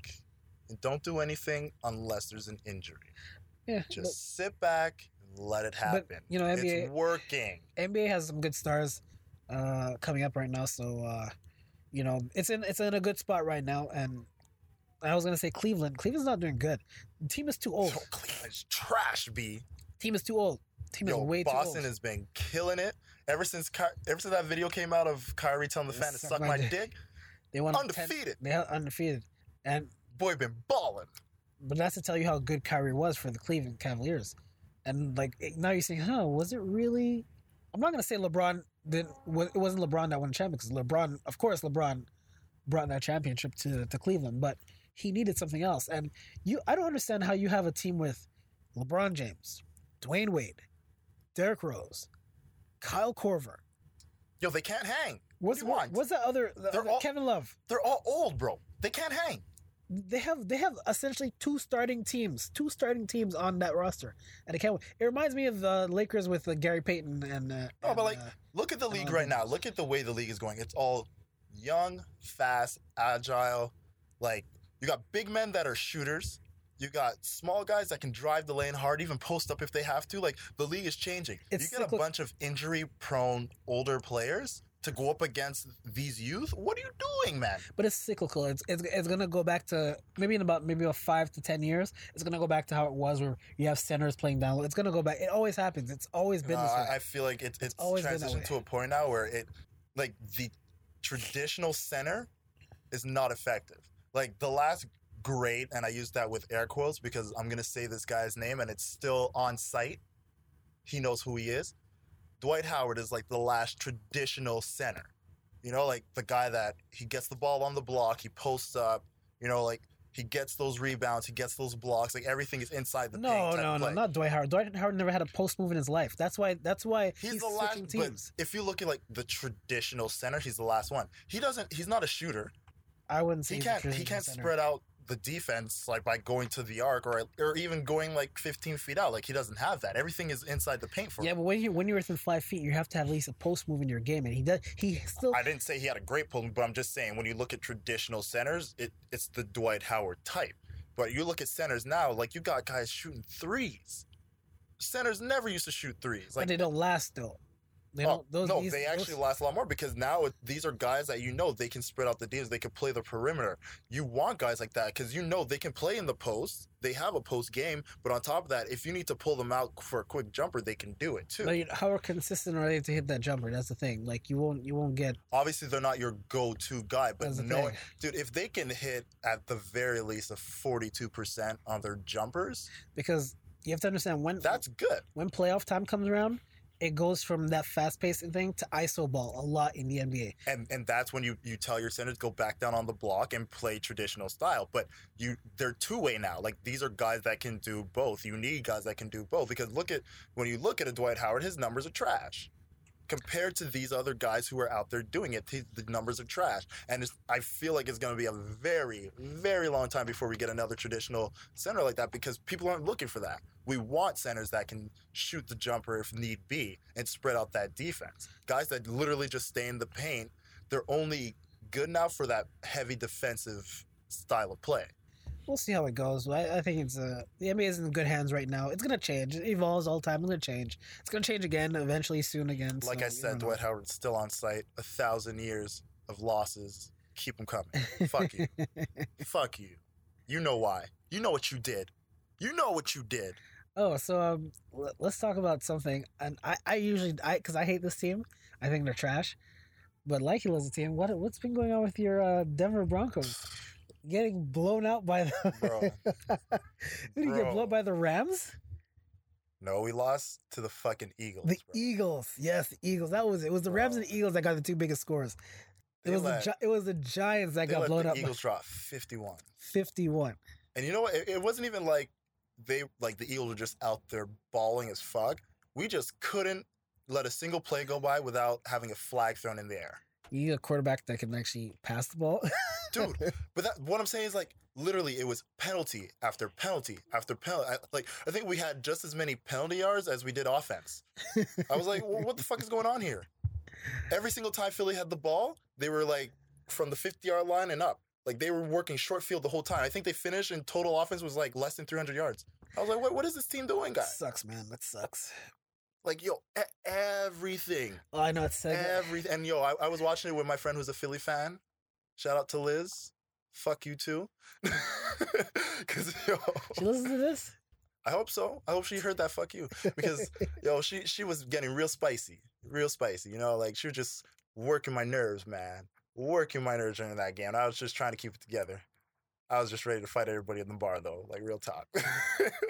and don't do anything unless there's an injury. yeah, Just sit back and let it happen. you know, NBA it's working. NBA has some good stars uh, coming up right now, so uh, you know it's in it's in a good spot right now. And I was gonna say Cleveland. Cleveland's not doing good. The team is too old. Cleveland's trash, B. Team is too old. Team is Yo, way Boston too old. has been killing it ever since Ky- ever since that video came out of Kyrie telling the fan to suck my dick. They won 10 Undefeated. They are undefeated, and Boy, been balling. but that's to tell you how good Kyrie was for the Cleveland Cavaliers. And like now you're saying, huh, was it really? I'm not gonna say LeBron didn't. It wasn't LeBron that won the championship because LeBron, of course, LeBron brought that championship to to Cleveland, but he needed something else. And you, I don't understand how you have a team with LeBron James, Dwyane Wade, Derrick Rose, Kyle Korver. Yo, they can't hang. What's want? What's that other? the other- all- Kevin Love. They're all old, bro. They can't hang. They have they have essentially two starting teams, two starting teams on that roster, and I can't. It reminds me of the Lakers with uh, Gary Payton and. Uh, and, but like, uh, look at the league right now. Look at the way the league is going. It's all young, fast, agile. Like, you got big men that are shooters. You got small guys that can drive the lane hard, even post up if they have to. Like, the league is changing. It's you get a bunch of injury prone older players to go up against these youth. What are you doing, man? but it's cyclical. It's, it's it's gonna go back to maybe in about maybe about five to ten years. It's gonna go back to how it was where you have centers playing down low. It's gonna go back. It always happens. It's always been No, this way. I, I feel like it, it's always transitioned to a point now where it, like the traditional center, is not effective. Like the last great, and I use that with air quotes because I'm gonna say this guy's name and it's still on site. He knows who he is. Dwight Howard is like the last traditional center. You know, like the guy that he gets the ball on the block, he posts up. You know, like he gets those rebounds, he gets those blocks. Like everything is inside the no, paint. type no, no, not Dwight Howard. Dwight Howard never had a post move in his life. That's why. That's why He's, he's, the last. teams. But if you look at like the traditional center, he's the last one. He doesn't. He's not a shooter. I wouldn't say He can't. He can't center. spread out the defense like by going to the arc or or even going like 15 feet out. Like he doesn't have that. Everything is inside the paint for Yeah, him. but when you when you're within five feet, you have to have at least a post move in your game, and he does. He still. I didn't say he had a great pull, but I'm just saying when you look at traditional centers, it, it's the Dwight Howard type. But you look at centers now, like you got guys shooting threes. Centers never used to shoot threes. but Like they don't last though. They Oh, don't. Those, no, these- they those- actually last a lot more because now it, these are guys that you know they can spread out the deals. They can play the perimeter. You want guys like that because you know they can play in the post. They have a post game, but on top of that, if you need to pull them out for a quick jumper, they can do it too. But you- how consistent are they to hit that jumper? That's the thing. Like you won't you won't get. Obviously, they're not your go-to guy, but knowing, dude, if they can hit at the very least a forty-two percent on their jumpers, because you have to understand when that's good. when playoff time comes around, it goes from that fast paced thing to ISO ball a lot in the NBA. and and that's when you you tell your centers go back down on the block and play traditional style. But you they're two way now. Like these are guys that can do both. You need guys that can do both. Because look at when you look at a dwight howard his numbers are trash compared to these other guys who are out there doing it the numbers are trash. And i feel like it's going to be a very very long time before we get another traditional center like that because people aren't looking for that. We want centers that can shoot the jumper if need be and spread out that defense. Guys that literally just stay in the paint they're only good now for that heavy defensive style of play. We'll see how it goes. I, I think it's uh, the NBA is in good hands right now. It's gonna change. It evolves all the time. It's gonna change. It's gonna change again eventually, soon again. Like so I said. Dwight Howard's still on site. A thousand years of losses. Keep them coming. [LAUGHS] Fuck you. Fuck you. You know why. You know what you did. You know what you did. Oh, so um, l- let's talk about something. And I, I usually, I, because I hate this team. I think they're trash. But like he loves the team. What, what's been going on with your uh, Denver Broncos? [SIGHS] [LAUGHS] Getting blown out by the. [LAUGHS] Bro. Did you get Bro. blown by the Rams? No, we lost to the fucking Eagles. The bro. Eagles, yes, the Eagles. That was it. It was the Rams and the Eagles that got the two biggest scores. It They was let- the it was the Giants that got blown the up Eagles drop fifty one. Fifty one. And you know what? It, it wasn't even like they like the Eagles were just out there bawling as fuck. we just couldn't let a single play go by without having a flag thrown in the air. You need a quarterback that can actually pass the ball. [LAUGHS] Dude, but that what I'm saying is like literally it was penalty after penalty after penalty. Like I think we had just as many penalty yards as we did offense. I was like, well, what the fuck is going on here? Every single time Philly had the ball, they were like from the 50 yard line and up. Like they were working short field the whole time. I think they finished and total offense was like less than 300 yards. I was like, what, what is this team doing, guys? sucks, man. That sucks. Like, yo, everything. Oh, I know it's second. Everything. And yo, I, I was watching it with my friend who's a Philly fan. Shout out to Liz. Fuck you too. [LAUGHS] Cause yo, She listens to this. I hope so. I hope she heard that fuck you. Because [LAUGHS] yo, she she was getting real spicy. Real spicy. You know, like she was just working my nerves, man. Working my nerves during that game. I was just trying to keep it together. I was just ready to fight everybody in the bar though, like real talk.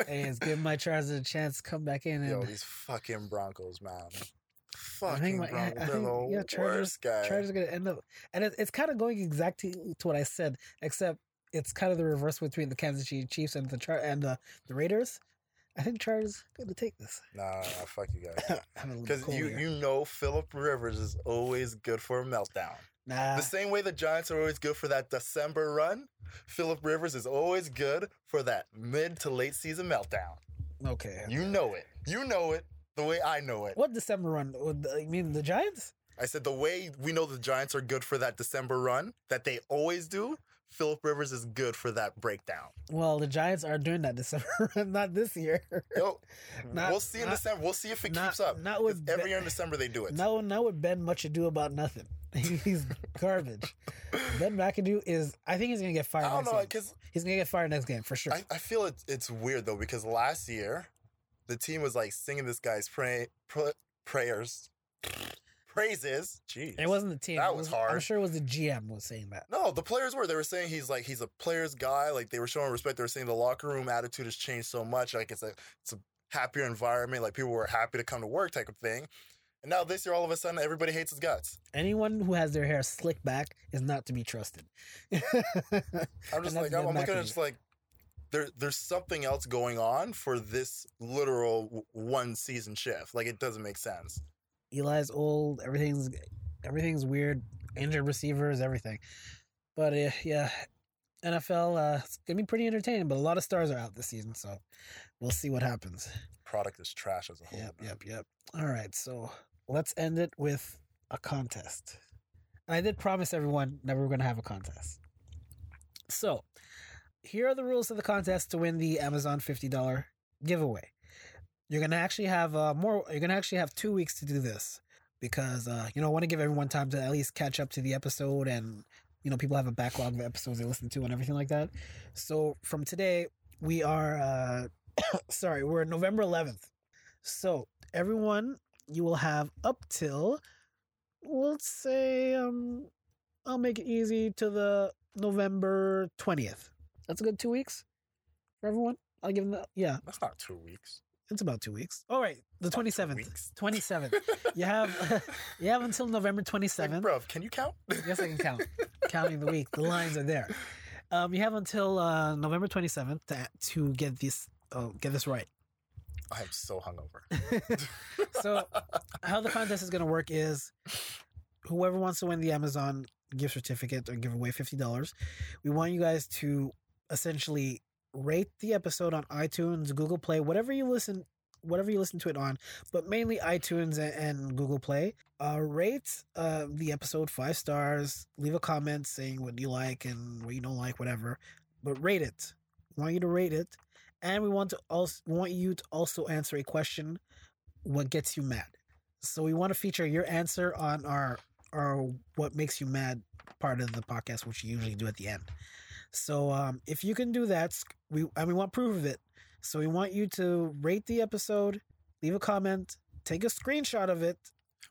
hey, it's giving my [LAUGHS] Chargers a chance to come back in and Yo, these fucking Broncos, man. I Fucking think my- Broncos. I think- the yeah, Chargers- guy. Chargers are gonna end up, and it, it's kind of going exactly to what I said, except it's kind of the reverse between the Kansas City Chiefs and the Char- and the, the Raiders. I think Chargers gonna take this. Nah, fuck you guys. [LAUGHS] Having a little Because you here. you know Philip Rivers is always good for a meltdown. nah, The same way the Giants are always good for that December run, Philip Rivers is always good for that mid to late season meltdown. okay. You know it. You know it the way I know it. What December run? You mean the Giants? I said the way we know the Giants are good for that December run that they always do, Philip Rivers is good for that breakdown. Well, the Giants are doing that [LAUGHS] December run, not this year. Yo, [LAUGHS] Not- we'll see in not- December. We'll see if it not- keeps up. not with every Ben- year in December they do it. No, not with Ben much ado about nothing. [LAUGHS] He's garbage. Ben McAdoo is. I think he's gonna get fired. I don't next know because He's gonna get fired next game for sure. I, I feel it, it's weird though because last year the team was like singing this guy's pray, pr- prayers, praises. Jeez, it wasn't the team. That It was hard. I'm sure it was the GM was saying that. No, the players were. They were saying he's like he's a player's guy. Like they were showing respect. They were saying the locker room attitude has changed so much. Like it's a it's a happier environment. Like people were happy to come to work, type of thing. And now this year, all of a sudden, everybody hates his guts. Anyone who has their hair slicked back is not to be trusted. [LAUGHS] I'm just like I'm, I'm looking at just like there there's something else going on for this literal one season shift. Like it doesn't make sense. Eli's old. Everything's everything's weird. Injured receivers, everything. But uh, yeah, NFL. Uh, it's gonna be pretty entertaining. But a lot of stars are out this season, so we'll see what happens. Product is trash as a whole. Yep, man. yep, yep. All right, so let's end it with a contest. And I did promise everyone that we were going to have a contest. So, here are the rules of the contest to win the Amazon $50 giveaway. You're to actually have uh, more you're to actually have 2 weeks to do this because uh, you know, I want to give everyone time to at least catch up to the episode and you know, people have a backlog of episodes they listen to and everything like that. So, from today, we are uh [COUGHS] sorry, we're November 11th. So, everyone, you will have up till, let's say, um, I'll make it easy to the November 20th. That's a good two weeks for everyone. I'll give them that. Yeah, That's not two weeks. it's about two weeks. All right, the two 27th. weeks. [LAUGHS] 27th. You have [LAUGHS] you have until November Like, 27th. bruv, can you count? Yes, I can count. [LAUGHS] Counting the week. The lines are there. Um, you have until uh, November 27th to, to get this uh, get this right. I am so hungover. so how the contest is going to work is whoever wants to win the amazon gift certificate or give away $50 we want you guys to essentially rate the episode on itunes google play whatever you listen whatever you listen to it on but mainly itunes and, google play uh, rate uh, the episode five stars leave a comment saying what you like and what you don't like whatever but rate it we want you to rate it and we want to also we want you to also answer a question what gets you mad. So we want to feature your answer on our our what makes you mad part of the podcast, which you usually do at the end. So um, if you can do that, we and we want proof of it. So we want you to rate the episode, leave a comment, take a screenshot of it.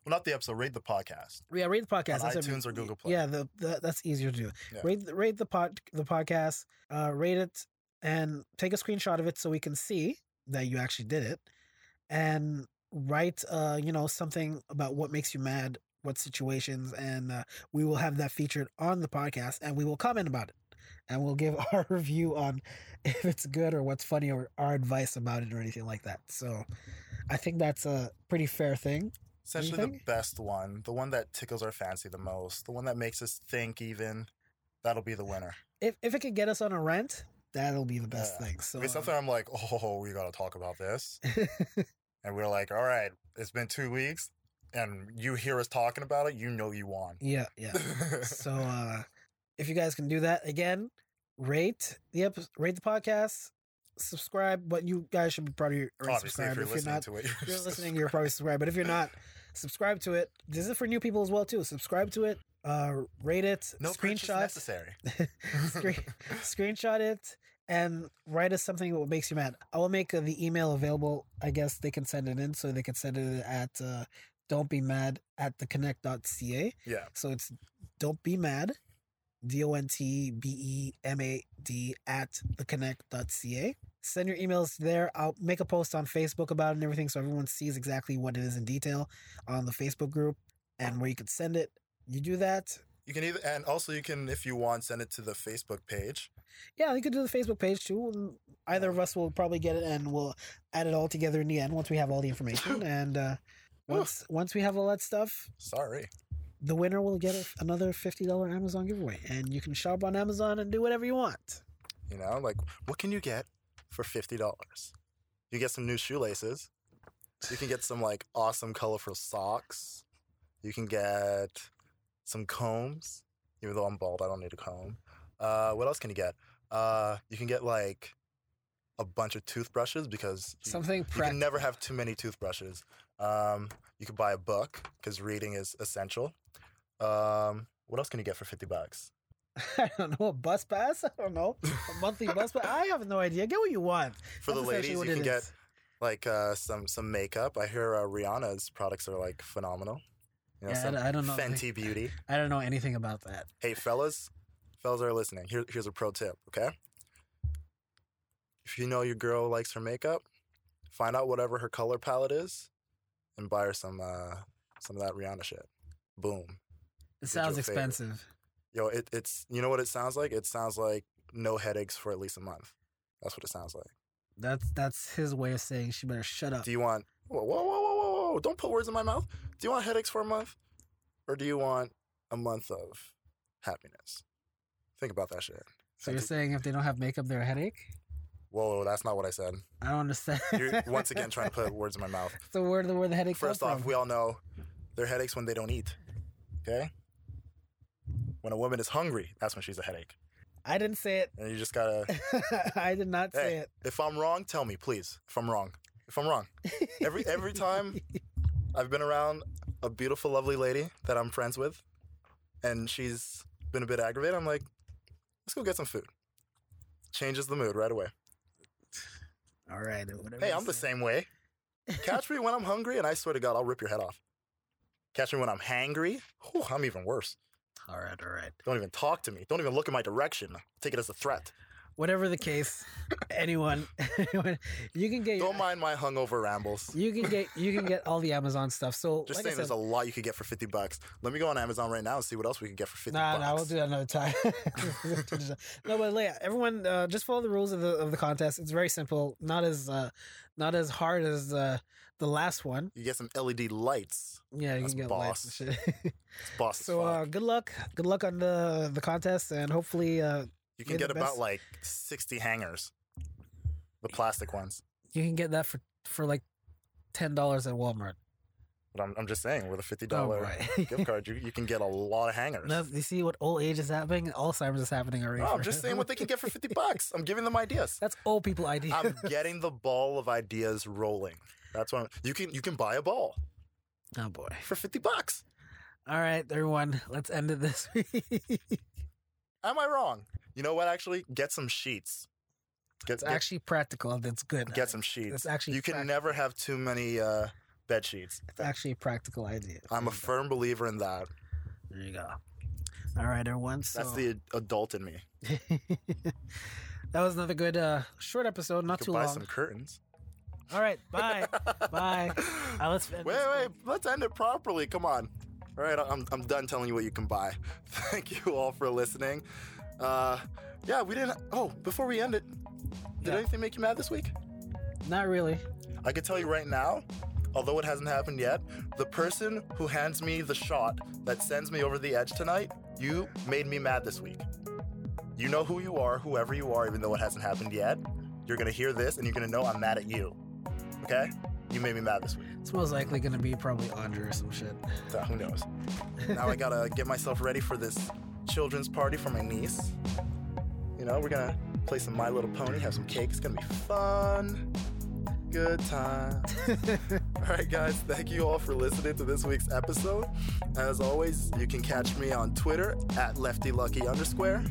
well, not the episode. Rate the podcast. Yeah, rate the podcast. On That's iTunes or Google Play. Yeah, the, the that's easier to do. Yeah. Rate the- rate the pod the podcast, uh, rate it, and take a screenshot of it so we can see that you actually did it, and write uh you know something about what makes you mad, what situations, and uh, we will have that featured on the podcast, and we will comment about it and we'll give [LAUGHS] our review on if it's good or what's funny or our advice about it or anything like that. So I think that's a pretty fair thing. Essentially, the best one, the one that tickles our fancy the most, the one that makes us think even, that'll be the winner. If if it could get us on a rent, that'll be the best Yeah. thing. So If it's something I'm like, oh, we got to talk about this. [LAUGHS] and we're like, all right, it's been two weeks, and you hear us talking about it, you know you won. yeah, yeah. so uh if you guys can do that again rate the episode rate the podcast subscribe but you guys should be probably already Obviously, if subscribed you're if you're listening not to it, if you're listening you're probably [LAUGHS] subscribed but if you're not subscribe to it. This is for new people as well too. Subscribe to it uh rate it no screenshot necessary. [LAUGHS] Screen, [LAUGHS] screenshot it and write us something that makes you mad. I will make uh, the email available. I guess they can send it in so they can send it at uh don't be mad at the connect.ca yeah, so it's don't be mad, D O N T B E M A D at theconnect.ca. Send your emails there. I'll make a post on Facebook about it and everything so everyone sees exactly what it is in detail on the Facebook group and where you can send it. You do that. you can either, and also you can, if you want, send it to the Facebook page. Yeah, you could do the Facebook page too. Either of us will probably get it and we'll add it all together in the end once we have all the information. [LAUGHS] And uh, once once we have all that stuff, Sorry. The winner will get a, another $50 Amazon giveaway. And you can shop on Amazon and do whatever you want. You know, like what can you get for fifty dollars? You get some new shoelaces. You can get some like awesome colorful socks. You can get some combs. Even though I'm bald, I don't need a comb. Uh, what else can you get? Uh, you can get like a bunch of toothbrushes because you, Something you practical. can never have too many toothbrushes. Um, you could buy a book because reading is essential. Um, what else can you get for fifty bucks? [LAUGHS] I don't know, a bus pass? I don't know. A monthly bus pass? I have no idea. Get what you want. For the That's essentially ladies, you can get like uh, some some makeup. I hear uh, Rihanna's products are like phenomenal. You know, Yeah, I I don't know. Fenty Beauty. [LAUGHS] I don't know anything about that. Hey, fellas, fellas are listening. Here, here's a pro tip. Okay, if you know your girl likes her makeup, find out whatever her color palette is, and buy her some uh, some of that Rihanna shit. Boom. It sounds expensive. Yo, it, it's you know what it sounds like. It sounds like no headaches for at least a month. That's what it sounds like. That's that's his way of saying she better shut up. Do you want whoa, whoa, whoa, whoa, whoa, whoa, don't put words in my mouth. Do you want headaches for a month? Or do you want a month of happiness? Think about that shit. So you're saying if they don't have makeup, they're a headache? Whoa, that's not what I said. I don't understand. You're [LAUGHS] once again trying to put words in my mouth. so where the where the headache First off, from? we all know they're headaches when they don't eat. Okay? When a woman is hungry, that's when she's a headache. I didn't say it. And you just gotta [LAUGHS] I did not say it. if I'm wrong, tell me, please. If I'm wrong. If I'm wrong. [LAUGHS] Every every time [LAUGHS] I've been around a beautiful, lovely lady that I'm friends with, and she's been a bit aggravated. I'm like, let's go get some food. Changes the mood right away. All right. Hey, I'm the same way. Catch me when I'm hungry, and I swear to God, I'll rip your head off. Catch me when I'm hangry. Whew, I'm even worse. All right. All right. Don't even talk to me. Don't even look in my direction. Take it as a threat. Whatever the case, [LAUGHS] anyone, [LAUGHS] anyone, you can get Don't mind my hungover rambles. you can get you can get all the Amazon stuff. So Just like saying, I there's a lot you could get for 50 bucks. Let me go on Amazon right now and see what else we can get for 50 Nah, bucks. nah, we'll do that another time. [LAUGHS] no, but yeah, everyone uh, just follow the rules of the of the contest. It's very simple, not as uh, not as hard as uh, the last one. You get some LED lights. Yeah, you That's can get lights and shit. [LAUGHS] It's boss so uh, good luck, good luck on the the contest, and hopefully uh, You can get about like 60 hangers. The plastic ones. you can get that for for like ten dollars at Walmart. But I'm, I'm just saying, with a $50 Oh, right. gift card, you, you can get a lot of hangers. No, you see what old age is happening? Alzheimer's is happening already. No, I'm just saying what they can get for 50 [LAUGHS] bucks. I'm giving them ideas. That's old people ideas. I'm [LAUGHS] getting the ball of ideas rolling. That's what I'm, you can you can buy a ball oh boy! for 50 bucks. All right, everyone, let's end it this [LAUGHS] week. Am I wrong? You know what actually? Get some sheets. Get, It's get, actually practical. That's good. get some sheets. It's actually you can prac- never have too many uh, bed sheets. It's actually a practical idea. I'm a firm believer in that. There you go. All right, everyone. So That's the adult in me. [LAUGHS] that was another good uh, short episode, not too buy long. some curtains. All right, bye, bye. Uh, let's end Wait, wait, let's end it properly. Come on. All right, I'm, I'm done telling you what you can buy. [LAUGHS] Thank you all for listening. Uh, yeah, we didn't. Oh, before we end it, did Yeah. anything make you mad this week? Not really. I can tell you right now, although it hasn't happened yet, the person who hands me the shot that sends me over the edge tonight, you made me mad this week. You know who you are, whoever you are, even though it hasn't happened yet. You're gonna hear this and you're gonna know I'm mad at you. Okay? You made me mad this week. It's most likely gonna be probably Andre or some shit. So who knows? now I gotta get myself ready for this children's party for my niece. You know, we're gonna play some My Little Pony, have some cake. It's gonna be fun. Good time. [LAUGHS] all right, guys, thank you all for listening to this week's episode. As always, you can catch me on Twitter at leftylucky underscore.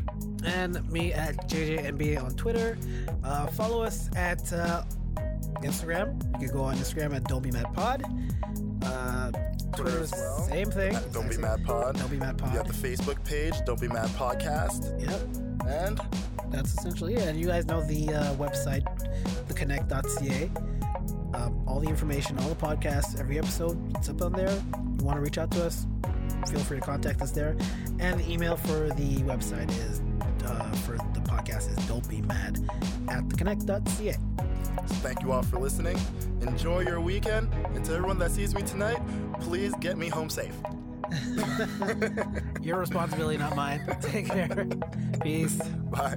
and me at JJNBA on Twitter. Uh, follow us at uh, Instagram. You can go on Instagram at Don't Be Mad Pod. Uh, Twitter as well. same thing. At Don't Be Mad Pod. Don't Be Mad Pod. You have the Facebook page, Don't Be Mad Podcast. Yep, And that's essentially it. And you guys know the uh, website, theconnect.ca. Um, all the information, all the podcasts, every episode, it's up on there. You want to reach out to us, feel free to contact us there. And the email for the website is, uh, for the podcast is don't be mad at theconnect.ca. thank you all for listening. Enjoy your weekend. And to everyone that sees me tonight, please get me home safe. [LAUGHS] Your responsibility, not mine. Take care. Peace. Bye.